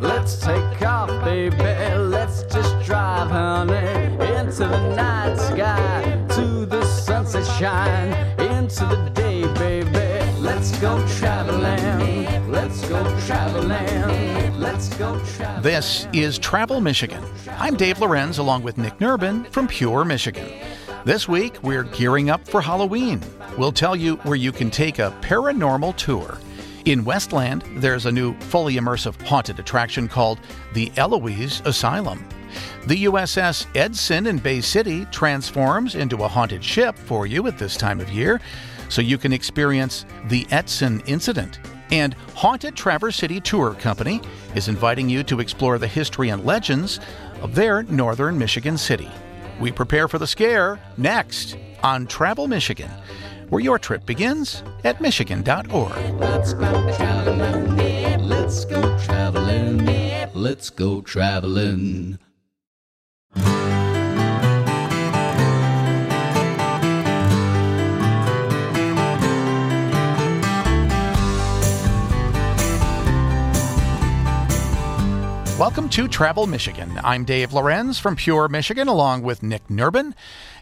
Let's take off, baby. Let's just drive, honey, into the night sky, to the sunset shine, into the day, baby. Let's go traveling. Let's go traveling. Let's go traveling. This is Travel Michigan. I'm Dave Lorenz along with Nick Nerbonne from Pure Michigan. This week, we're gearing up for Halloween. We'll tell you where you can take a paranormal tour. In Westland, there's a new fully immersive haunted attraction called the Eloise Asylum. The USS Edson in Bay City transforms into a haunted ship for you at this time of year, so you can experience the Edson incident. And Haunted Traverse City Tour Company is inviting you to explore the history and legends of their northern Michigan city. We prepare for the scare next on Travel Michigan, where your trip begins at michigan.org. Let's go traveling. Let's go traveling. Let's go traveling. Welcome to Travel Michigan. I'm Dave Lorenz from Pure Michigan, along with Nick Nerbonne.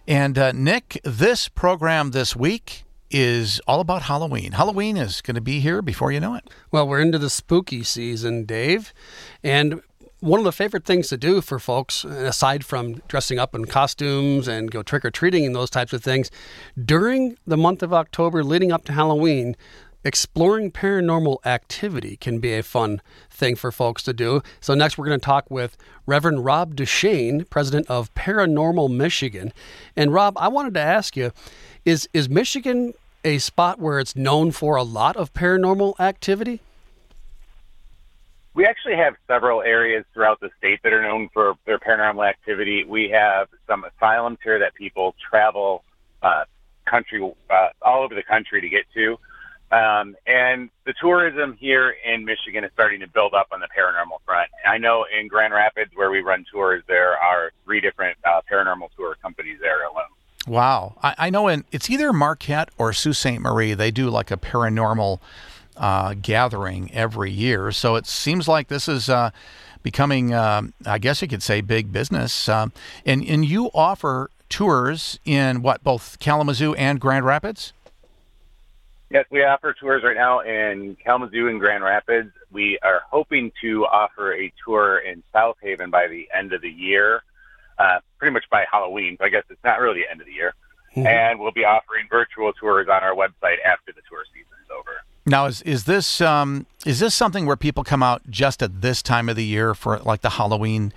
And uh, Nick, this program this week is all about Halloween. Halloween is going to be here before you know it. Well, we're into the spooky season, Dave. And one of the favorite things to do for folks, aside from dressing up in costumes and go trick or treating and those types of things, during the month of October leading up to Halloween, exploring paranormal activity can be a fun thing for folks to do. So, next, we're going to talk with Reverend Rob Duchesne, president of Paranormal Michigan. And, Rob, I wanted to ask you is, is Michigan a spot where it's known for a lot of paranormal activity? We actually have several areas throughout the state that are known for their paranormal activity. We have some asylums here that people travel uh, country uh, all over the country to get to. Um, and the tourism here in Michigan is starting to build up on the paranormal front. I know in Grand Rapids, where we run tours, there are three different uh, paranormal tour companies there alone. Wow. I, I know in it's either Marquette or Sault Ste. Marie, they do like a paranormal uh, gathering every year. So it seems like this is uh, becoming, um, I guess you could say, big business. Um, and, and you offer tours in what, both Kalamazoo and Grand Rapids? Yes, we offer tours right now in Kalamazoo and Grand Rapids. We are hoping to offer a tour in South Haven by the end of the year, uh, pretty much by Halloween. So I guess it's not really the end of the year. Mm-hmm. And we'll be offering virtual tours on our website after the tour season is over. Now, is is this um, is this something where people come out just at this time of the year for like the Halloween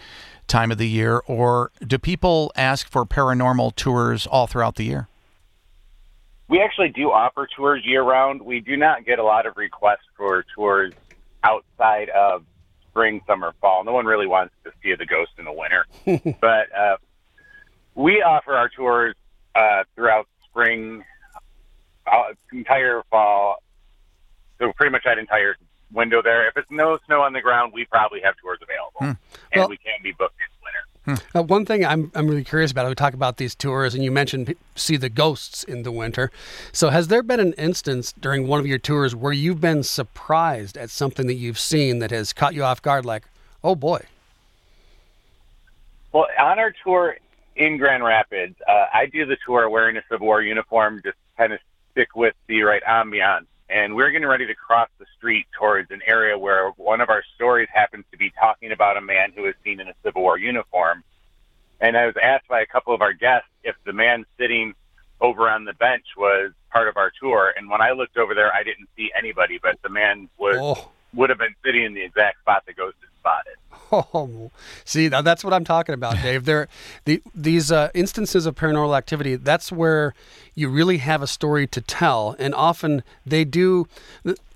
time of the year, or do people ask for paranormal tours all throughout the year? We actually do offer tours year round. We do not get a lot of requests for tours outside of spring, summer, fall. No one really wants to see the ghost in the winter. but uh, we offer our tours uh, throughout spring, uh, entire fall. So pretty much that entire window there. If it's no snow on the ground, we probably have tours available, and Well- we can be booked in winter. Uh, one thing I'm, I'm really curious about, we talk about these tours, and you mentioned see the ghosts in the winter. So, has there been an instance during one of your tours where you've been surprised at something that you've seen that has caught you off guard, like, oh boy? Well, on our tour in Grand Rapids, uh, I do the tour wearing a Civil War uniform, just kind of stick with the right ambiance. And we're getting ready to cross the street towards an area where one of our stories happens to be talking about a man who was seen in a Civil War uniform. And I was asked by a couple of our guests if the man sitting over on the bench was part of our tour. And when I looked over there, I didn't see anybody, but the man was Oh. would have been sitting in the exact spot the ghost had spotted. Oh, see, now that's what I'm talking about, Dave. There, the, these uh, instances of paranormal activity. That's where you really have a story to tell, and often they do.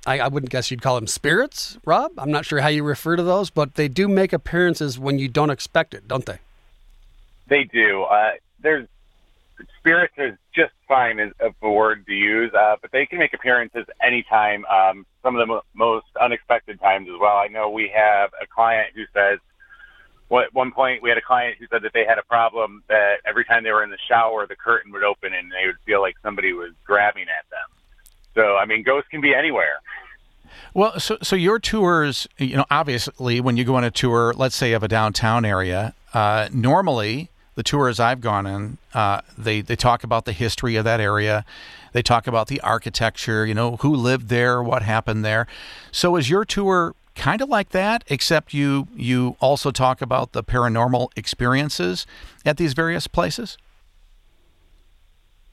I, I wouldn't guess you'd call them spirits, Rob. I'm not sure how you refer to those, but they do make appearances when you don't expect it, don't they? They do. Uh, there's spirits is just fine as a word to use, uh, but they can make appearances anytime. Um, some of the mo- most unexpected times as well. I know we have a client who says, well, at one point we had a client who said that they had a problem that every time they were in the shower, the curtain would open and they would feel like somebody was grabbing at them. So, I mean, ghosts can be anywhere. Well, so so your tours, you know, obviously when you go on a tour, let's say of a downtown area, uh, normally the tours I've gone in, uh, they they talk about the history of that area, they talk about the architecture, you know, who lived there, what happened there. So is your tour kind of like that, except you you also talk about the paranormal experiences at these various places?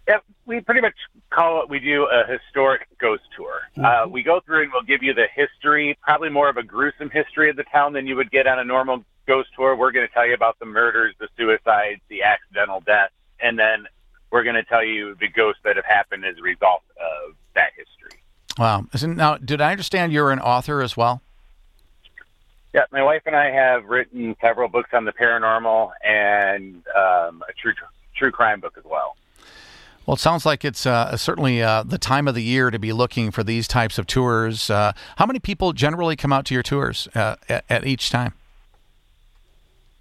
Yeah, we pretty much call it. We do a historic ghost tour. Uh, mm-hmm. Uh, we go through and we'll give you the history, probably more of a gruesome history of the town than you would get on a normal ghost tour. We're going to tell you about the murders, the suicides, the accidental deaths, and then we're going to tell you the ghosts that have happened as a result of that history. Wow. Now, did I understand you're an author as well? Yeah, my wife and I have written several books on the paranormal and um, a true true crime book as well. Well, it sounds like it's uh, certainly uh, the time of the year to be looking for these types of tours. Uh, how many people generally come out to your tours uh, at, at, each time?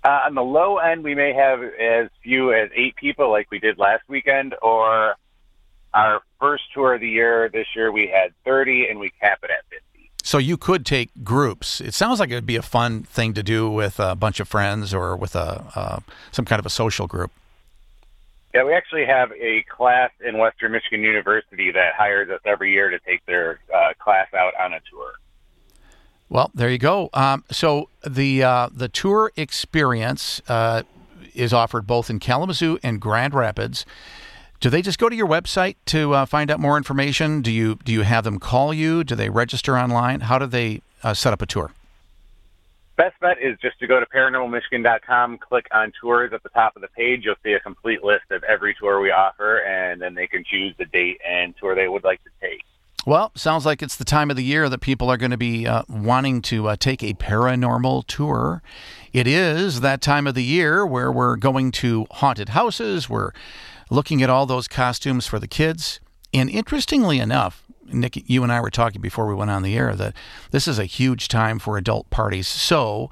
Uh, on the low end, we may have as few as eight people, like we did last weekend, or our first tour of the year this year, we had 30, and we cap it at 50. So you could take groups. It sounds like it would be a fun thing to do with a bunch of friends or with a uh, some kind of a social group. Yeah, we actually have a class in Western Michigan University that hires us every year to take their uh, class out on a tour. Well, there you go. Um, so the uh, the tour experience uh, is offered both in Kalamazoo and Grand Rapids. Do they just go to your website to uh, find out more information? Do you do you have them call you? Do they register online? How do they uh, set up a tour? Best bet is just to go to paranormalmichigan.com, click on tours at the top of the page. You'll see a complete list of every tour we offer, and then they can choose the date and tour they would like to take. Well, sounds like it's the time of the year that people are going to be uh, wanting to uh, take a paranormal tour. It is that time of the year where we're going to haunted houses. We're looking at all those costumes for the kids. And interestingly enough, Nick, you and I were talking before we went on the air that this is a huge time for adult parties. So,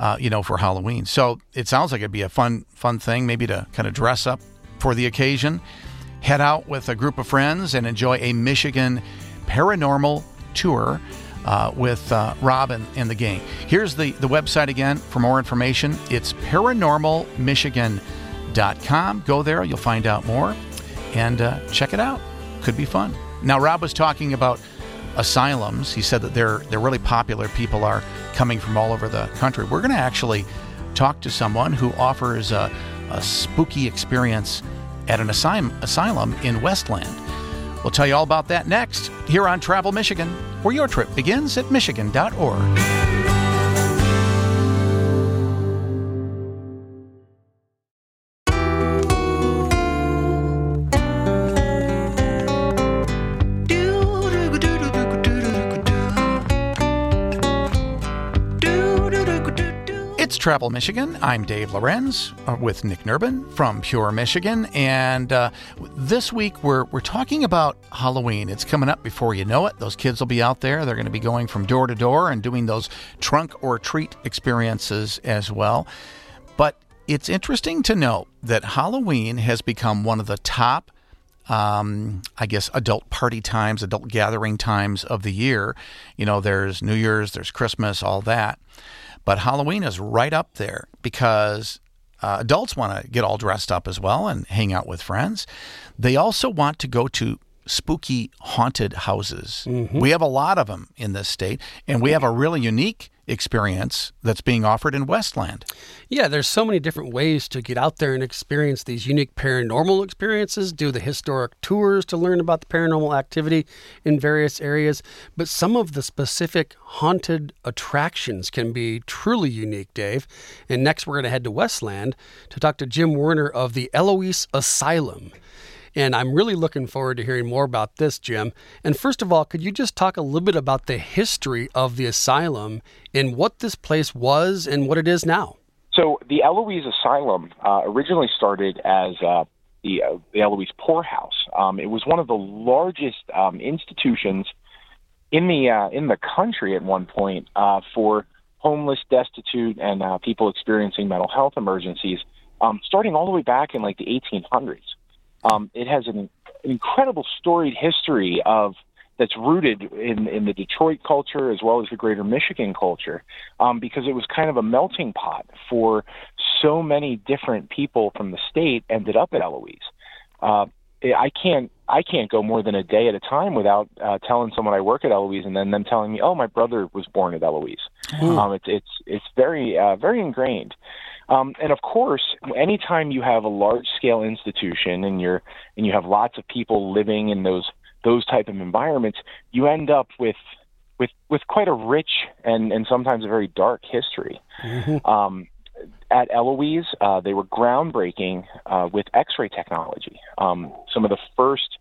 uh, you know, for Halloween. So it sounds like it'd be a fun, fun thing, maybe to kind of dress up for the occasion, head out with a group of friends, and enjoy a Michigan paranormal tour. Uh, with uh, Rob and, and the gang. Here's the, the website again for more information. It's paranormalmichigan.com com. Go there, you'll find out more, and uh, check it out. Could be fun. Now, Rob was talking about asylums. He said that they're they're really popular. People are coming from all over the country. We're going to actually talk to someone who offers a, a spooky experience at an asylum, asylum in Westland. We'll tell you all about that next here on Travel Michigan, where your trip begins at michigan.org. Travel Michigan. I'm Dave Lorenz uh, with Nick Nerbonne from Pure Michigan, and uh, this week we're we're talking about Halloween. It's coming up before you know it. Those kids will be out there. They're going to be going from door to door and doing those trunk or treat experiences as well. But it's interesting to note that Halloween has become one of the top um, I guess, adult party times, adult gathering times of the year. You know, there's New Year's, there's Christmas, all that. But Halloween is right up there because uh, adults want to get all dressed up as well and hang out with friends. They also want to go to spooky haunted houses. Mm-hmm. We have a lot of them in this state, and we have a really unique experience that's being offered in Westland. Yeah, there's so many different ways to get out there and experience these unique paranormal experiences, do the historic tours to learn about the paranormal activity in various areas, but some of the specific haunted attractions can be truly unique, Dave. And next we're going to head to Westland to talk to Jim Werner of the Eloise Asylum. And I'm really looking forward to hearing more about this, Jim. And first of all, could you just talk a little bit about the history of the asylum and what this place was and what it is now? So, the Eloise Asylum uh, originally started as uh, the, uh, the Eloise Poorhouse. Um, it was one of the largest um, institutions in the uh, in the country at one point uh, for homeless, destitute, and uh, people experiencing mental health emergencies, um, starting all the way back in like the 1800s. Um, it has an, an incredible storied history of that's rooted in in the Detroit culture as well as the greater Michigan culture, um, because it was kind of a melting pot for so many different people from the state ended up at Eloise. Uh, I can't I can't go more than a day at a time without uh, telling someone I work at Eloise, and then them telling me, "Oh, my brother was born at Eloise." Mm. Um, it's it's it's very uh, very ingrained. Um, and of course, anytime you have a large scale institution and you're and you have lots of people living in those those type of environments, you end up with with with quite a rich and and sometimes a very dark history. Mm-hmm. Um, at Eloise, uh, they were groundbreaking uh, with X-ray technology. Um, some of the first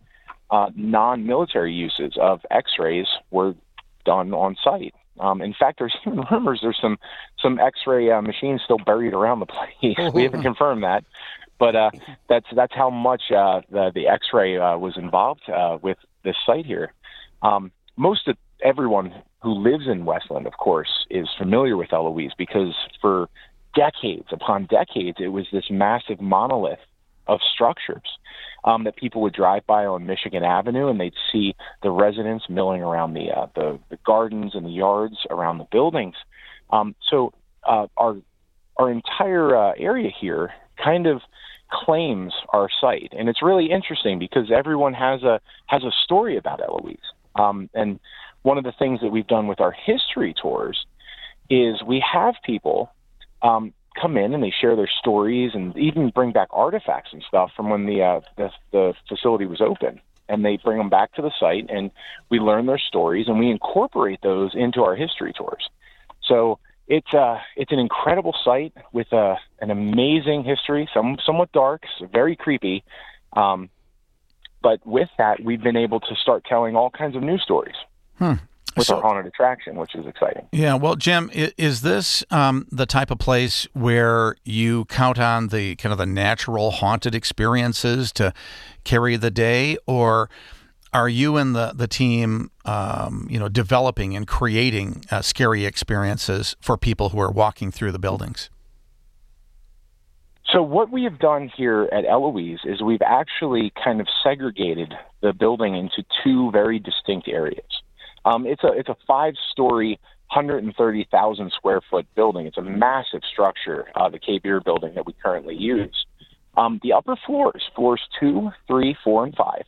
uh, non-military uses of X-rays were done on site. Um, in fact, there's even rumors there's some some X-ray uh, machines still buried around the place. we haven't confirmed that, but uh, that's that's how much uh, the the X-ray uh, was involved uh, with this site here. Um, most of everyone who lives in Westland, of course, is familiar with Eloise because for decades upon decades, it was this massive monolith of structures um, that people would drive by on Michigan Avenue, and they'd see the residents milling around the uh, the, the gardens and the yards around the buildings. Um, so uh, our our entire uh, area here kind of claims our site, and it's really interesting because everyone has a has a story about Eloise. Um, and one of the things that we've done with our history tours is we have people um, come in and they share their stories and even bring back artifacts and stuff from when the, uh, the the facility was open. And they bring them back to the site and we learn their stories and we incorporate those into our history tours. So it's uh it's an incredible site with a uh, an amazing history some somewhat dark very creepy. Um, but with that we've been able to start telling all kinds of new stories. Hmm with so, our haunted attraction, which is exciting. Yeah, well, Jim, is this um, the type of place where you count on the kind of the natural haunted experiences to carry the day, or are you and the the team, um, you know, developing and creating uh, scary experiences for people who are walking through the buildings? So what we have done here at Eloise is we've actually kind of segregated the building into two very distinct areas. Um, it's a it's a five story, 130,000 square foot building. It's a massive structure, uh, the Kay Beard building that we currently use. Um, the upper floors, floors two, three, four, and five,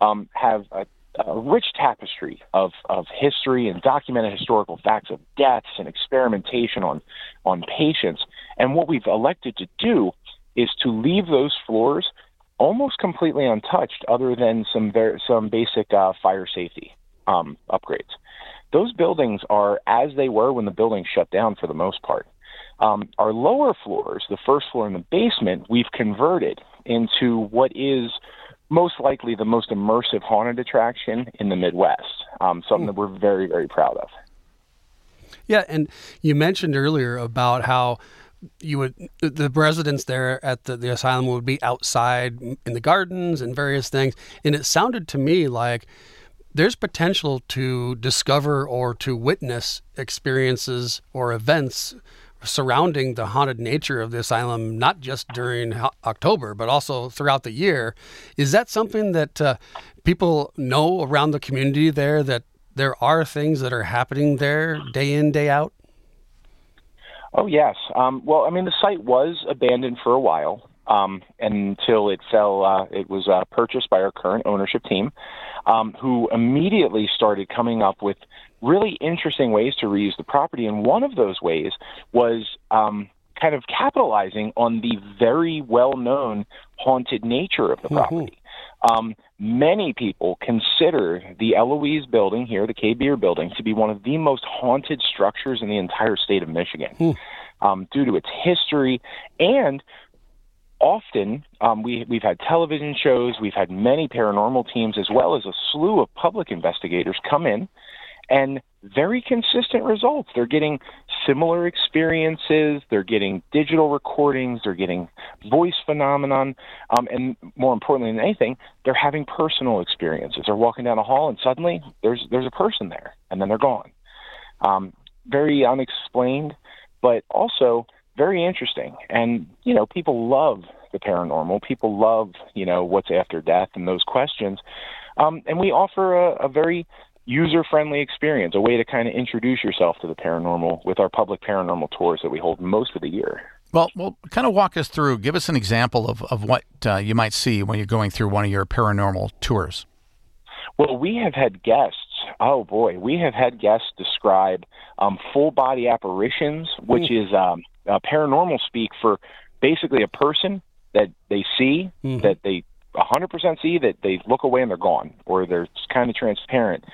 um, have a, a rich tapestry of, of history and documented historical facts of deaths and experimentation on on patients. And what we've elected to do is to leave those floors almost completely untouched, other than some ver- some basic uh, fire safety um, upgrades. Those buildings are as they were when the building shut down for the most part. Um, our lower floors, the first floor and the basement, we've converted into what is most likely the most immersive haunted attraction in the Midwest. Um, something that we're very, very proud of. Yeah, and you mentioned earlier about how you would the residents there at the, the asylum would be outside in the gardens and various things, and it sounded to me like there's potential to discover or to witness experiences or events surrounding the haunted nature of the asylum, not just during October, but also throughout the year. Is that something that uh, people know around the community there that there are things that are happening there day in, day out? Oh, yes. Um, well, I mean, the site was abandoned for a while um, until it fell. Uh, it was uh, purchased by our current ownership team, um, who immediately started coming up with really interesting ways to reuse the property. And one of those ways was um, kind of capitalizing on the very well-known haunted nature of the mm-hmm. property. Um, many people consider the Eloise building here, the Kay Beard building, to be one of the most haunted structures in the entire state of Michigan. Mm. Um, due to its history and often um, we, we've had television shows, we've had many paranormal teams, as well as a slew of public investigators come in, and very consistent results. They're getting similar experiences, they're getting digital recordings, they're getting voice phenomenon, um, and more importantly than anything, they're having personal experiences. They're walking down a hall, and suddenly there's there's a person there, and then they're gone. Um, very unexplained, but also very interesting. And, you know, people love the paranormal. People love, you know, what's after death and those questions. Um, and we offer a, a very user friendly experience, a way to kind of introduce yourself to the paranormal with our public paranormal tours that we hold most of the year. Well, well, kind of walk us through. Give us an example of, of what uh, you might see when you're going through one of your paranormal tours. Well, we have had guests. Oh boy, we have had guests describe um, full body apparitions, which mm. is um, paranormal speak for basically a person that they see, mm-hmm. that they 100% see, that they look away and they're gone, or they're kind of transparent.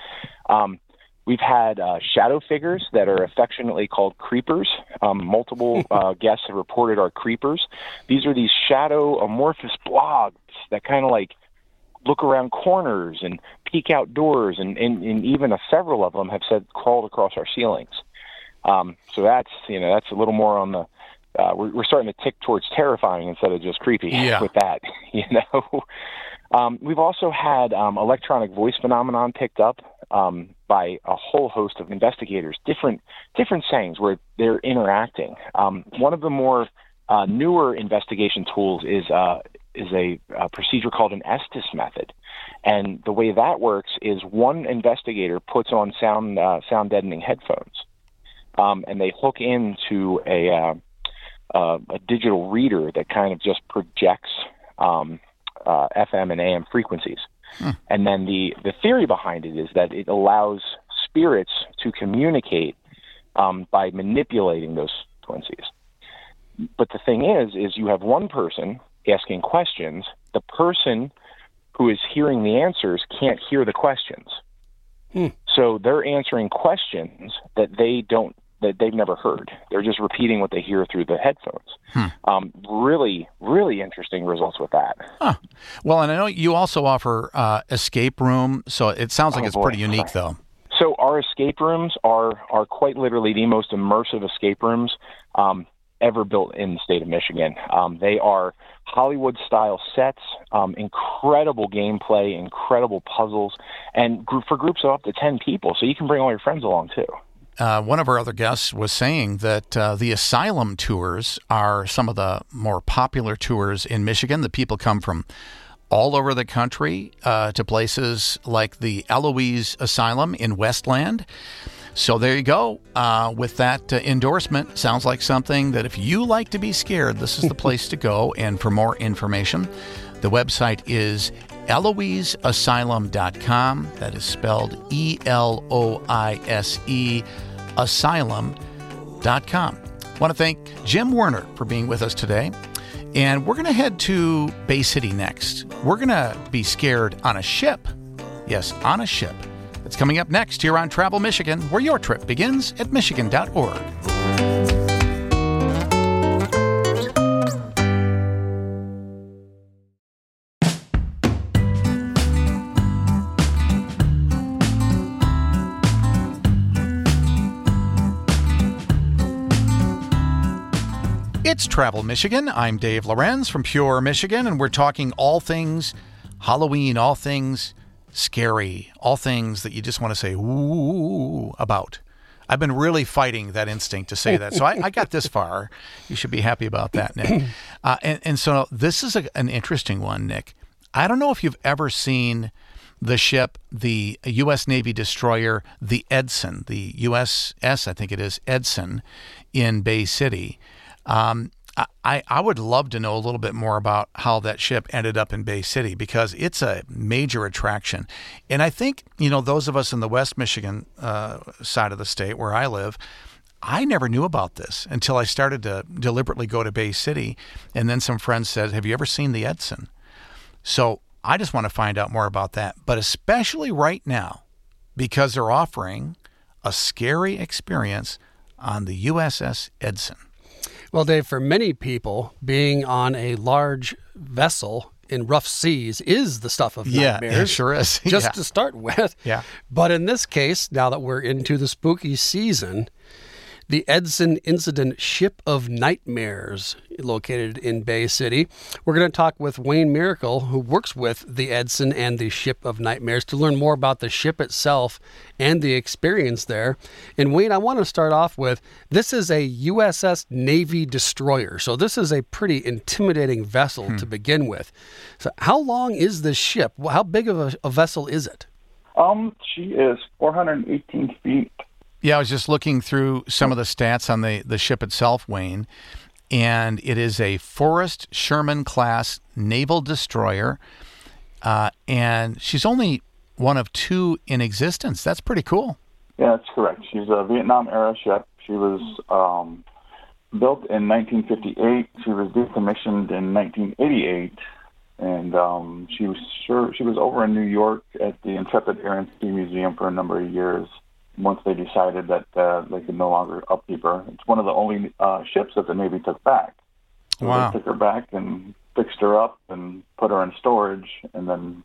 Um, we've had uh, shadow figures that are affectionately called creepers. Um, multiple uh, guests have reported are creepers. These are these shadow amorphous blobs that kind of like look around corners and peek outdoors, and, and, and even a, several of them have said crawled across our ceilings. Um, so that's you know that's a little more on the uh, we're, we're starting to tick towards terrifying instead of just creepy yeah. with that. You know, um, we've also had um, electronic voice phenomenon picked up um, by a whole host of investigators, different different sayings where they're interacting. Um, one of the more uh, newer investigation tools is uh, is a, a, procedure called an Estes method, and the way that works is one investigator puts on sound uh, sound deadening headphones, um, and they hook into a uh, uh, a digital reader that kind of just projects um, uh, FM and AM frequencies. Hmm. And then the, the theory behind it is that it allows spirits to communicate um, by manipulating those frequencies. But the thing is, is you have one person asking questions. The person who is hearing the answers can't hear the questions. Hmm. So they're answering questions that they don't that they've never heard. They're just repeating what they hear through the headphones. Hmm. Um, really, really interesting results with that. Huh. Well, and I know you also offer uh, escape room, so it sounds like oh, it's boy. pretty unique, though. So our escape rooms are are quite literally the most immersive escape rooms um, ever built in the state of Michigan. Um, they are Hollywood style sets, um, incredible gameplay, incredible puzzles, and for groups of up to ten people. So you can bring all your friends along too uh, one of our other guests was saying that uh, the asylum tours are some of the more popular tours in Michigan. The people come from all over the country uh, to places like the Eloise Asylum in Westland. So there you go. Uh, with that uh, endorsement, sounds like something that if you like to be scared, this is the place to go. And for more information, the website is EloiseAsylum.com. That is spelled E L O I S E asylum.com. I want to thank Jim Werner for being with us today. And we're going to head to Bay City next. We're going to be scared on a ship. Yes, on a ship. It's coming up next here on Travel Michigan, where your trip begins at Michigan.org. It's Travel Michigan. I'm Dave Lorenz from Pure Michigan, and we're talking all things Halloween, all things scary, all things that you just want to say ooh about. I've been really fighting that instinct to say that. So I, I got this far. You should be happy about that, Nick. Uh, and, and so this is a, an interesting one, Nick. I don't know if you've ever seen the ship, the U.S. Navy destroyer, the Edson, the USS, I think it is, Edson, in Bay City. Um, I, I would love to know a little bit more about how that ship ended up in Bay City because it's a major attraction. And I think, you know, those of us in the West Michigan uh, side of the state where I live, I never knew about this until I started to deliberately go to Bay City. And then some friends said, Have you ever seen the Edson? So I just want to find out more about that. But especially right now, because they're offering a scary experience on the USS Edson. Well, Dave, for many people, being on a large vessel in rough seas is the stuff of yeah, nightmares. it sure is. Just yeah. to start with. Yeah. But in this case, now that we're into the spooky season, the Edson Incident Ship of Nightmares, located in Bay City. We're going to talk with Wayne Miracle, who works with the Edson and the Ship of Nightmares, to learn more about the ship itself and the experience there. And Wayne, I want to start off with this is a USS Navy destroyer. So this is a pretty intimidating vessel hmm. to begin with. So, how long is this ship? How big of a, a vessel is it? Um, she is 418 feet. Yeah, I was just looking through some of the stats on the, the ship itself, Wayne, and it is a Forrest Sherman class naval destroyer, uh, and she's only one of two in existence. That's pretty cool. Yeah, that's correct. She's a Vietnam era ship. She was um, built in 1958. She was decommissioned in 1988, and um, she was sure she was over in New York at the Intrepid Air and Sea Museum for a number of years. Once they decided that uh, they could no longer upkeep her, it's one of the only uh, ships that the Navy took back. So Wow. They took her back and fixed her up and put her in storage, and then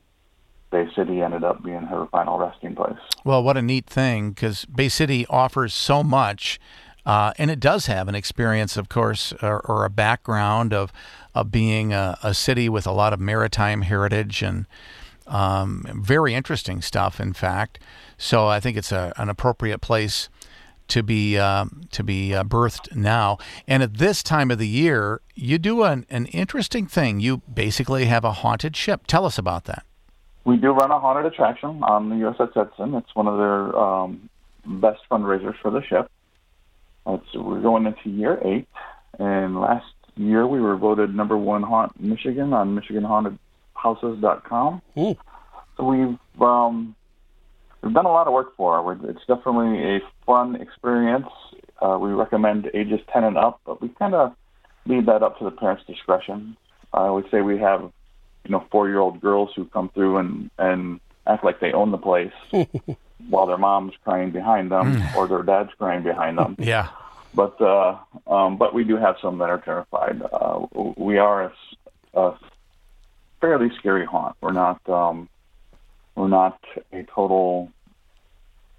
Bay City ended up being her final resting place. Well, what a neat thing because Bay City offers so much, uh, and it does have an experience, of course, or, or a background of of being a, a city with a lot of maritime heritage and um, very interesting stuff. In fact, so I think it's a, an appropriate place to be uh, to be uh, birthed now. And at this time of the year, you do an, an interesting thing. You basically have a haunted ship. Tell us about that. We do run a haunted attraction on the USS Edson. It's one of their um, best fundraisers for the ship. It's, we're going into year eight, and last year we were voted number one haunt Michigan on MichiganHauntedHouses.com. Mm. So we've um, we've done a lot of work for her. It's definitely a fun experience. Uh, we recommend ages 10 and up, but we kind of leave that up to the parents' discretion. I would say we have, you know, four-year-old girls who come through and and act like they own the place, while their mom's crying behind them or their dad's crying behind them. Yeah. But uh, um, but we do have some that are terrified. Uh, we are a, a fairly scary haunt. We're not um, we're not a total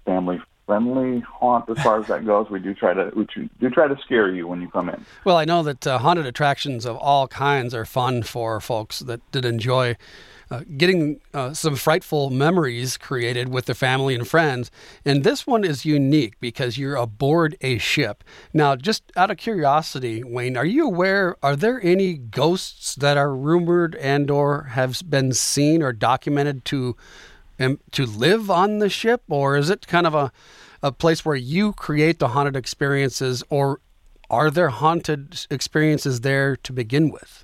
family friendly haunt as far as that goes. We do try to we do try to scare you when you come in. Well, I know that uh, haunted attractions of all kinds are fun for folks that did enjoy uh, getting uh, some frightful memories created with the family and friends. And this one is unique because you're aboard a ship. Now, just out of curiosity, Wayne, are you aware? Are there any ghosts that are rumored and/or have been seen or documented to um, to live on the ship, or is it kind of a a place where you create the haunted experiences, or are there haunted experiences there to begin with?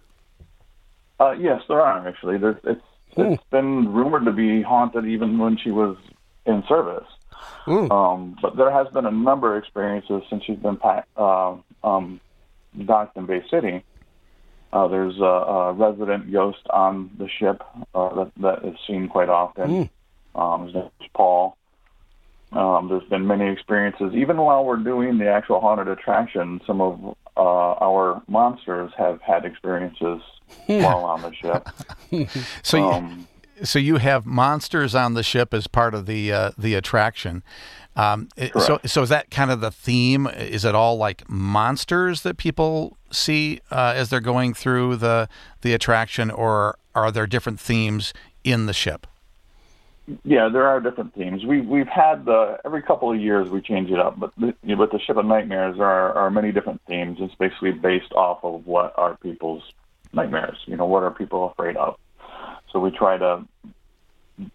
Uh, yes, there are actually. There's, it's it's been rumored to be haunted even when she was in service. Um, but there has been a number of experiences since she's been uh, um, docked in Bay City. Uh, there's a, a resident ghost on the ship uh, that, that is seen quite often. Um, his name is Paul. Um, there's been many experiences. Even while we're doing the actual haunted attraction, some of uh, our monsters have had experiences while on the ship. So you, Um, so you have monsters on the ship as part of the uh, the attraction. Um, so so is that kind of the theme? Is it all like monsters that people see uh, as they're going through the the attraction, or are there different themes in the ship? Yeah, there are different themes. We we've had the every couple of years we change it up, but the, you know, with the Ship of Nightmares there are, are many different themes. It's basically based off of what our people's nightmares. You know, what are people afraid of? So we try to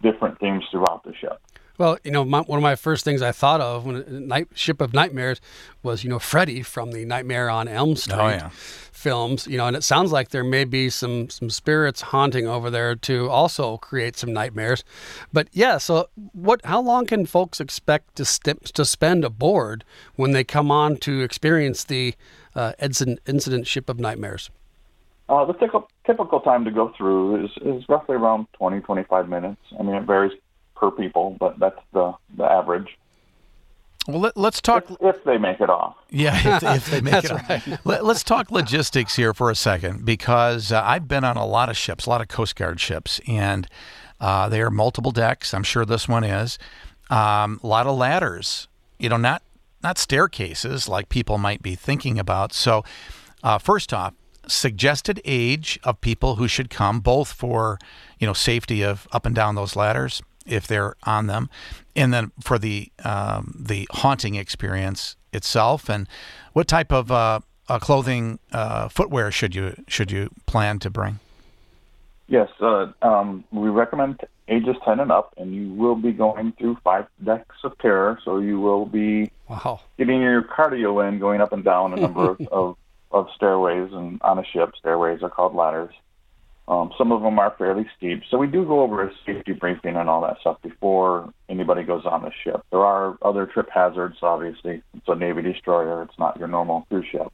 different themes throughout the ship. Well, you know, my, one of my first things I thought of when Night Ship of Nightmares was, you know, Freddy from the Nightmare on Elm Street Oh, yeah. films. You know, and it sounds like there may be some some spirits haunting over there to also create some nightmares. But yeah, so what? How long can folks expect to st- to spend aboard when they come on to experience the uh, incident, incident Ship of Nightmares? Uh, the typical, typical time to go through is, is roughly around 20, 25 minutes. I mean, it varies per people, but that's the, the average. Well, let, let's talk. If, if they make it off. Yeah, if, if they make That's it. on. right. Let, us talk logistics here for a second because uh, I've been on a lot of ships, a lot of Coast Guard ships, and uh, they are multiple decks. I'm sure this one is. Um, a lot of ladders. You know, not not staircases like people might be thinking about. So, uh, first off, suggested age of people who should come, both for you know safety of up and down those ladders if they're on them, and then for the um, the haunting experience itself, and what type of uh, uh, clothing, uh, footwear should you should you plan to bring? Yes, uh, um, we recommend ages 10 and up, and you will be going through five decks of terror, so you will be Wow. getting your cardio in, going up and down a number of, of, of stairways and on a ship. Stairways are called ladders. Um, some of them are fairly steep, so we do go over a safety briefing and all that stuff before anybody goes on the ship. There are other trip hazards, obviously. It's a Navy destroyer; it's not your normal cruise ship.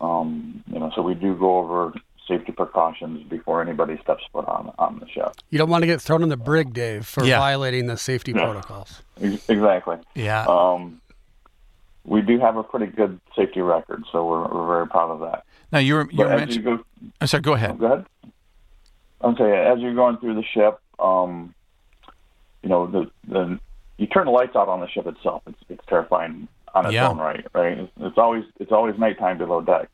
Um, you know, so we do go over safety precautions before anybody steps foot on on the ship. You don't want to get thrown in the brig, Dave, for Yeah. violating the safety Yeah. protocols. Exactly. Yeah. Um, we do have a pretty good safety record, so we're, we're very proud of that. now you were you But were as you go, I'm sorry. Go ahead. go ahead. I'm as you're going through the ship, um, you know the the you turn the lights out on the ship itself. It's it's terrifying on its Yeah. own right. Right. It's, it's always it's always nighttime below decks.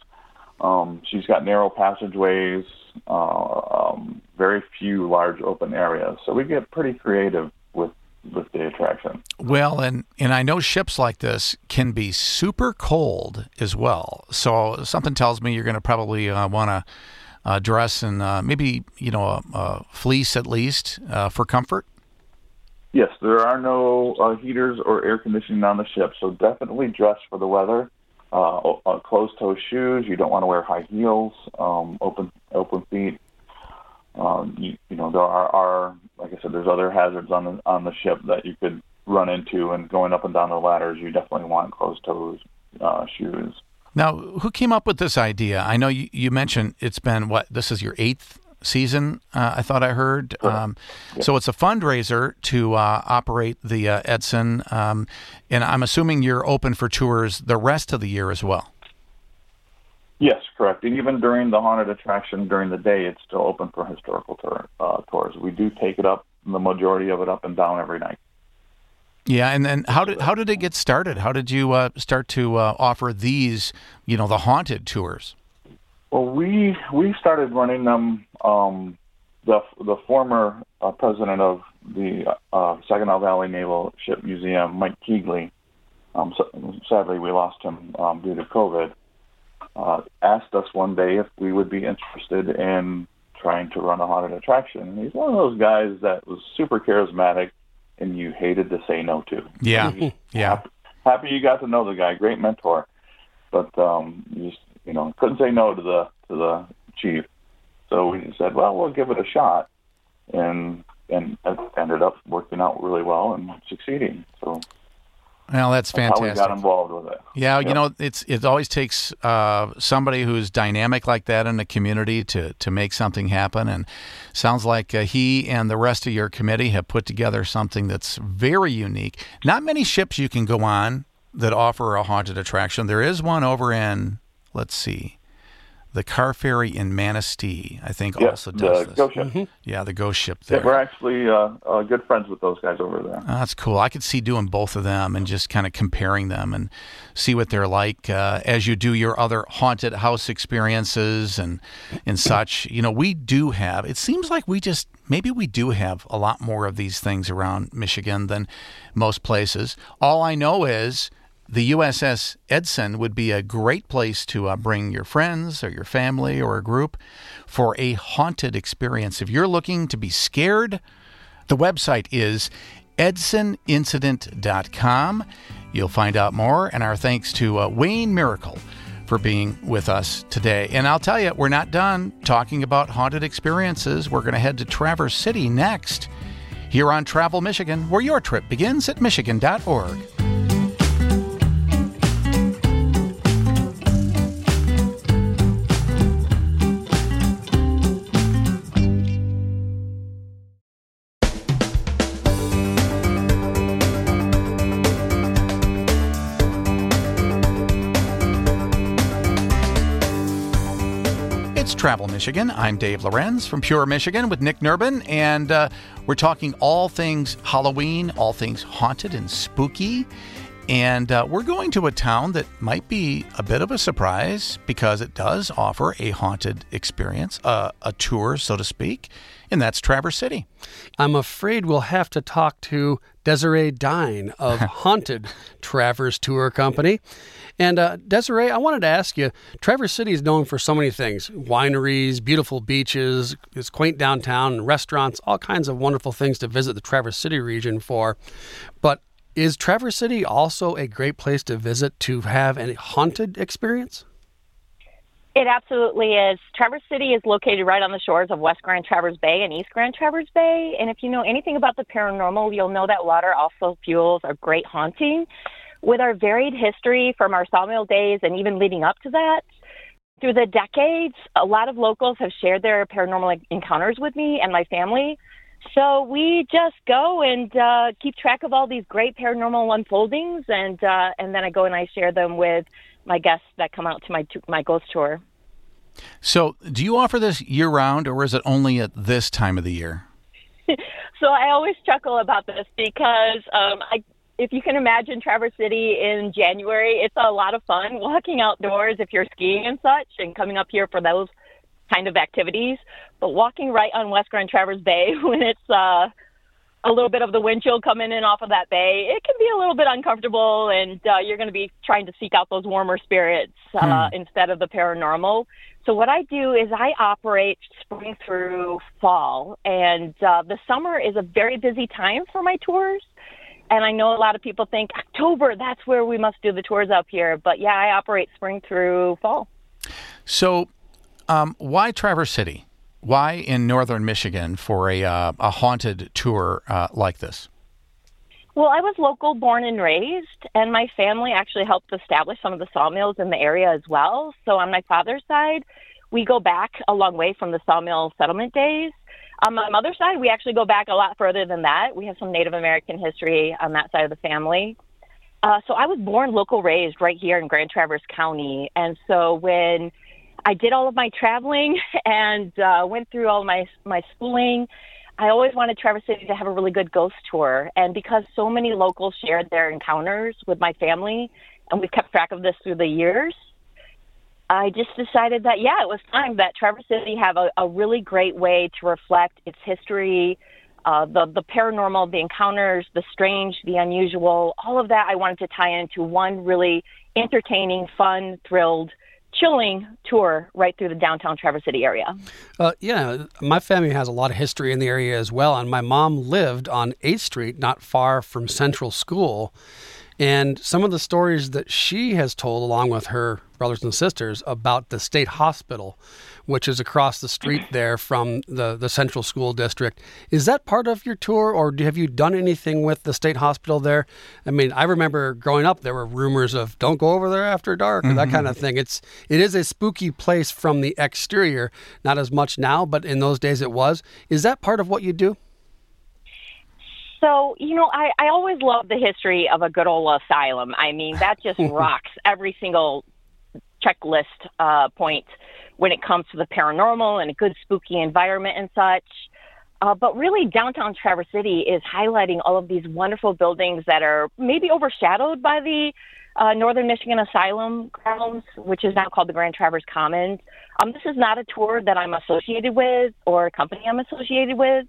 Um, she's got narrow passageways, uh, um, very few large open areas. So we get pretty creative with with the attraction. Well, and and I know ships like this can be super cold as well. So something tells me you're going to probably uh, want to uh, dress in uh, maybe you know a, a fleece at least uh, for comfort. Yes, there are no uh, heaters or air conditioning on the ship, so definitely dress for the weather. Uh, uh, closed-toe shoes. You don't want to wear high heels. Um, open open feet. Um, you, you know there are, are like I said, there's other hazards on the on the ship that you could run into, and going up and down the ladders, you definitely want closed-toe uh, shoes. Now, who came up with this idea? I know you, you mentioned it's been what this is your eighth season. Uh, I thought I heard. Um, So it's a fundraiser to uh, operate the uh, Edson, um, and I'm assuming you're open for tours the rest of the year as well. Yes, correct. And even during the haunted attraction during the day, it's still open for historical tour, uh, tours. We do take it up, the majority of it up and down every night. Yeah, and then how did how did it get started? How did you uh, start to uh, offer these, you know, the haunted tours? Well, we we started running them. Um, the the former uh, president of the uh, Saginaw Valley Naval Ship Museum, Mike Keegley, um, so, sadly we lost him um, due to COVID. Uh, asked us one day if we would be interested in trying to run a haunted attraction. And he's one of those guys that was super charismatic, and you hated to say no to. Yeah, You're yeah. Happy, happy you got to know the guy. Great mentor, but um, you just you know couldn't say no to the to the chief. So we said, well, we'll give it a shot, and and it ended up working out really well and succeeding. So Well, that's that's how we fantastic. got involved with it. Yeah, you know, it's it always takes uh, somebody who's dynamic like that in a community to to make something happen. And sounds like uh, he and the rest of your committee have put together something that's very unique. Not many ships you can go on that offer a haunted attraction. There is one over in, let's see, the Car Ferry in Manistee. I think Yeah, also does the this. ghost ship. Yeah, the ghost ship Yeah, there. we're actually uh, uh, good friends with those guys over there. Oh, that's cool. I could see doing both of them and just kind of comparing them and see what they're like uh, as you do your other haunted house experiences and and such. You know, we do have. It seems like we just maybe we do have a lot more of these things around Michigan than most places. All I know is the USS Edson would be a great place to uh, bring your friends or your family or a group for a haunted experience. If you're looking to be scared, the website is edsonincident.com. You'll find out more, and our thanks to uh, Wayne Miracle for being with us today. And I'll tell you, we're not done talking about haunted experiences. We're going to head to Traverse City next here on Travel Michigan, where your trip begins at michigan.org. Travel Michigan. I'm Dave Lorenz from Pure Michigan with Nick Nerbonne, and uh, we're talking all things Halloween, all things haunted and spooky. And uh, we're going to a town that might be a bit of a surprise because it does offer a haunted experience, uh, a tour, so to speak, and that's Traverse City. I'm afraid we'll have to talk to Desiree Dine of Haunted Traverse Tour Company. And uh, Desiree, I wanted to ask you Traverse City is known for so many things wineries, beautiful beaches, its quaint downtown, restaurants, all kinds of wonderful things to visit the Traverse City region for. But is Traverse City also a great place to visit to have a haunted experience? It absolutely is. Traverse City is located right on the shores of West Grand Traverse Bay and East Grand Traverse Bay. And if you know anything about the paranormal, you'll know that water also fuels a great haunting. With our varied history from our sawmill days and even leading up to that, through the decades, a lot of locals have shared their paranormal encounters with me and my family. So we just go and uh, keep track of all these great paranormal unfoldings, and uh, and then I go and I share them with my guests that come out to my my ghost tour. So, do you offer this year round, or is it only at this time of the year? so I always chuckle about this because um, I, if you can imagine Traverse City in January, it's a lot of fun walking outdoors if you're skiing and such, and coming up here for those kind of activities. But walking right on West Grand Traverse Bay when it's uh, a little bit of the wind chill coming in off of that bay, it can be a little bit uncomfortable, and uh, you're going to be trying to seek out those warmer spirits uh, hmm. instead of the paranormal. So what I do is I operate spring through fall, and uh, the summer is a very busy time for my tours. And I know a lot of people think October, that's where we must do the tours up here. But yeah, I operate spring through fall. So um, why Traverse City? Why in northern Michigan for a, uh, a haunted tour uh, like this? Well, I was local born and raised, and my family actually helped establish some of the sawmills in the area as well. So on my father's side, we go back a long way from the sawmill settlement days. On my mother's side, we actually go back a lot further than that. We have some Native American history on that side of the family. Uh, so I was born local raised right here in Grand Traverse County. And so when I did all of my traveling and uh, went through all my my schooling. I always wanted Traverse City to have a really good ghost tour, and because so many locals shared their encounters with my family, and we've kept track of this through the years, I just decided that yeah, it was time that Traverse City have a, a really great way to reflect its history, uh, the the paranormal, the encounters, the strange, the unusual, all of that. I wanted to tie into one really entertaining, fun, thrilled chilling tour right through the downtown Traverse City area. Uh, yeah, my family has a lot of history in the area as well, and my mom lived on 8th Street, not far from Central School. And some of the stories that she has told, along with her brothers and sisters, about the state hospital, which is across the street there from the, the central school district, is that part of your tour, or have you done anything with the state hospital there? I mean, I remember growing up, there were rumors of "don't go over there after dark" or mm-hmm. that kind of thing. It's it is a spooky place from the exterior, not as much now, but in those days it was. Is that part of what you do? So, you know, I, I always love the history of a good old asylum. I mean, that just rocks every single checklist uh, point when it comes to the paranormal and a good spooky environment and such. Uh, but really, downtown Traverse City is highlighting all of these wonderful buildings that are maybe overshadowed by the uh, Northern Michigan Asylum grounds, which is now called the Grand Traverse Commons. Um, this is not a tour that I'm associated with or a company I'm associated with.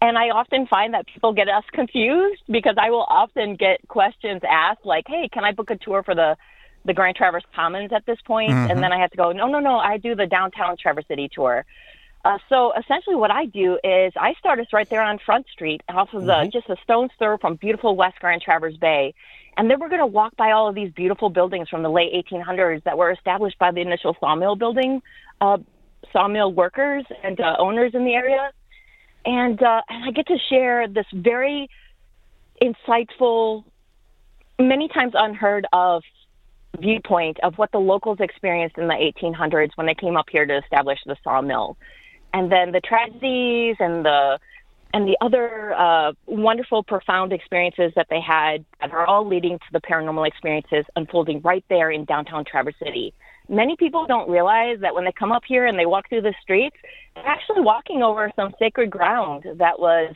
And I often find that people get us confused because I will often get questions asked like, "Hey, can I book a tour for the the Grand Traverse Commons at this point?" Mm-hmm. And then I have to go, "No, no, no, I do the downtown Traverse City tour." Uh, so essentially, what I do is I start us right there on Front Street, off of the mm-hmm. just a stone's throw from beautiful West Grand Traverse Bay, and then we're going to walk by all of these beautiful buildings from the late 1800s that were established by the initial sawmill building, uh, sawmill workers and uh, owners in the area and uh, and I get to share this very insightful, many times unheard of viewpoint of what the locals experienced in the 1800s when they came up here to establish the sawmill, and then the tragedies and the and the other uh, wonderful, profound experiences that they had that are all leading to the paranormal experiences unfolding right there in downtown Traverse City. Many people don't realize that when they come up here and they walk through the streets, they're actually walking over some sacred ground that was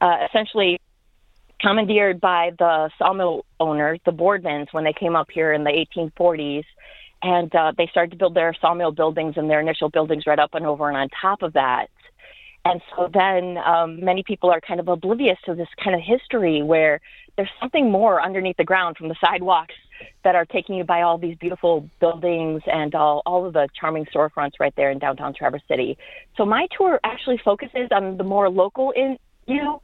uh, essentially commandeered by the sawmill owners, the Boardmans, when they came up here in the 1840s. And uh, they started to build their sawmill buildings and their initial buildings right up and over and on top of that. And so then um, many people are kind of oblivious to this kind of history where there's something more underneath the ground from the sidewalks that are taking you by all these beautiful buildings and all, all of the charming storefronts right there in downtown Traverse City. So my tour actually focuses on the more local in you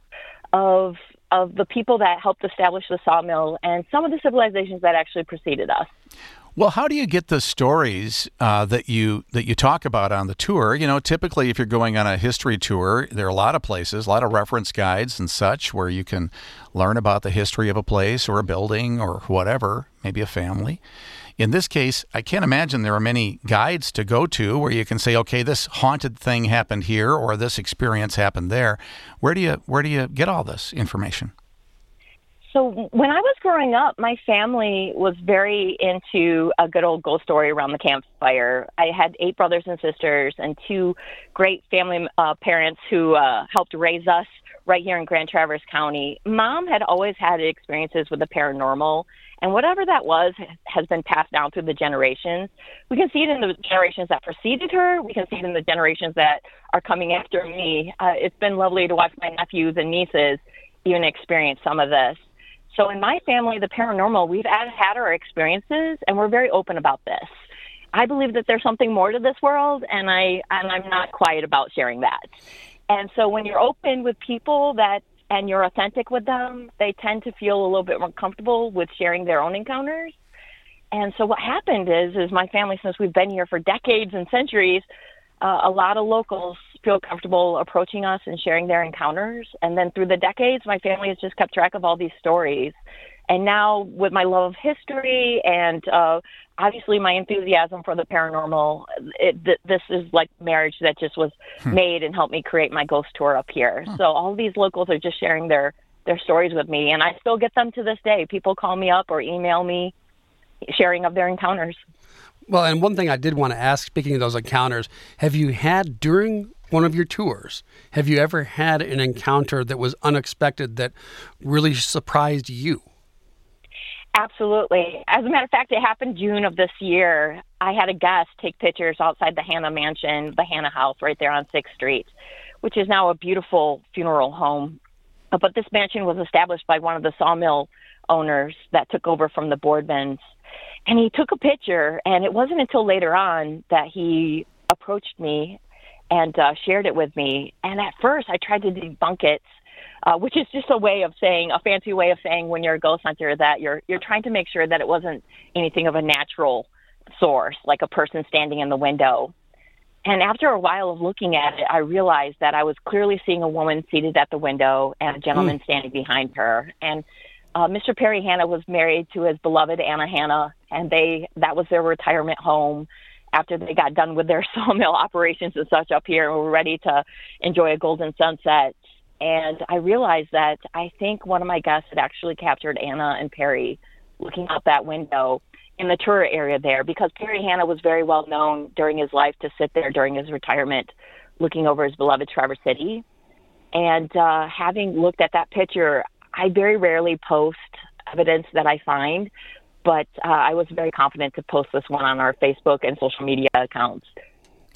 of of the people that helped establish the sawmill and some of the civilizations that actually preceded us. Well, how do you get the stories uh, that you that you talk about on the tour? You know, typically, if you're going on a history tour, there are a lot of places, a lot of reference guides and such, where you can learn about the history of a place or a building or whatever, maybe a family. In this case, I can't imagine there are many guides to go to where you can say, "Okay, this haunted thing happened here," or "This experience happened there." Where do you where do you get all this information? So when I was growing up, my family was very into a good old ghost story around the campfire. I had eight brothers and sisters and two great family uh, parents who uh, helped raise us right here in Grand Traverse County. Mom had always had experiences with the paranormal, and whatever that was has been passed down through the generations. We can see it in the generations that preceded her. We can see it in the generations that are coming after me. Uh, it's been lovely to watch my nephews and nieces even experience some of this. So in my family, the paranormal, we've had our experiences and we're very open about this. I believe that there's something more to this world and I and I'm not quiet about sharing that. And so when you're open with people that and you're authentic with them, they tend to feel a little bit more comfortable with sharing their own encounters. And so what happened is is my family since we've been here for decades and centuries, uh, a lot of locals feel comfortable approaching us and sharing their encounters. And then through the decades, my family has just kept track of all these stories. And now, with my love of history and uh, obviously my enthusiasm for the paranormal, it, th- this is like marriage that just was hmm. made and helped me create my ghost tour up here. Hmm. So all these locals are just sharing their their stories with me, and I still get them to this day. People call me up or email me, sharing of their encounters. Well, and one thing I did want to ask, speaking of those encounters, have you had during one of your tours, have you ever had an encounter that was unexpected that really surprised you? Absolutely. As a matter of fact, it happened June of this year. I had a guest take pictures outside the Hannah Mansion, the Hannah House, right there on Sixth Street, which is now a beautiful funeral home. But this mansion was established by one of the sawmill owners that took over from the Boardmans and he took a picture and it wasn't until later on that he approached me and uh, shared it with me and at first i tried to debunk it uh, which is just a way of saying a fancy way of saying when you're a ghost hunter that you're you're trying to make sure that it wasn't anything of a natural source like a person standing in the window and after a while of looking at it, I realized that I was clearly seeing a woman seated at the window and a gentleman mm. standing behind her. And uh, Mr. Perry Hannah was married to his beloved Anna Hannah, and they that was their retirement home after they got done with their sawmill operations and such up here and were ready to enjoy a golden sunset. And I realized that I think one of my guests had actually captured Anna and Perry looking out that window in the tour area there because Perry Hannah was very well known during his life to sit there during his retirement looking over his beloved Traverse City. And uh, having looked at that picture, I very rarely post evidence that I find, but uh, I was very confident to post this one on our Facebook and social media accounts.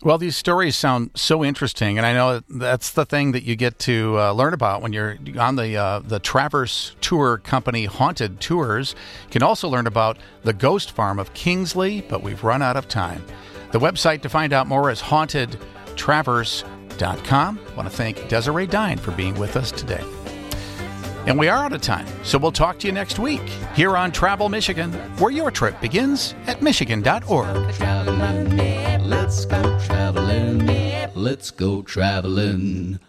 Well, these stories sound so interesting, and I know that's the thing that you get to uh, learn about when you're on the uh, the Traverse Tour Company Haunted Tours. You can also learn about the ghost farm of Kingsley, but we've run out of time. The website to find out more is hauntedtraverse.com. I want to thank Desiree Dine for being with us today. And we are out of time, so we'll talk to you next week here on Travel Michigan, where your trip begins at Michigan.org. Let's go traveling. Let's go traveling.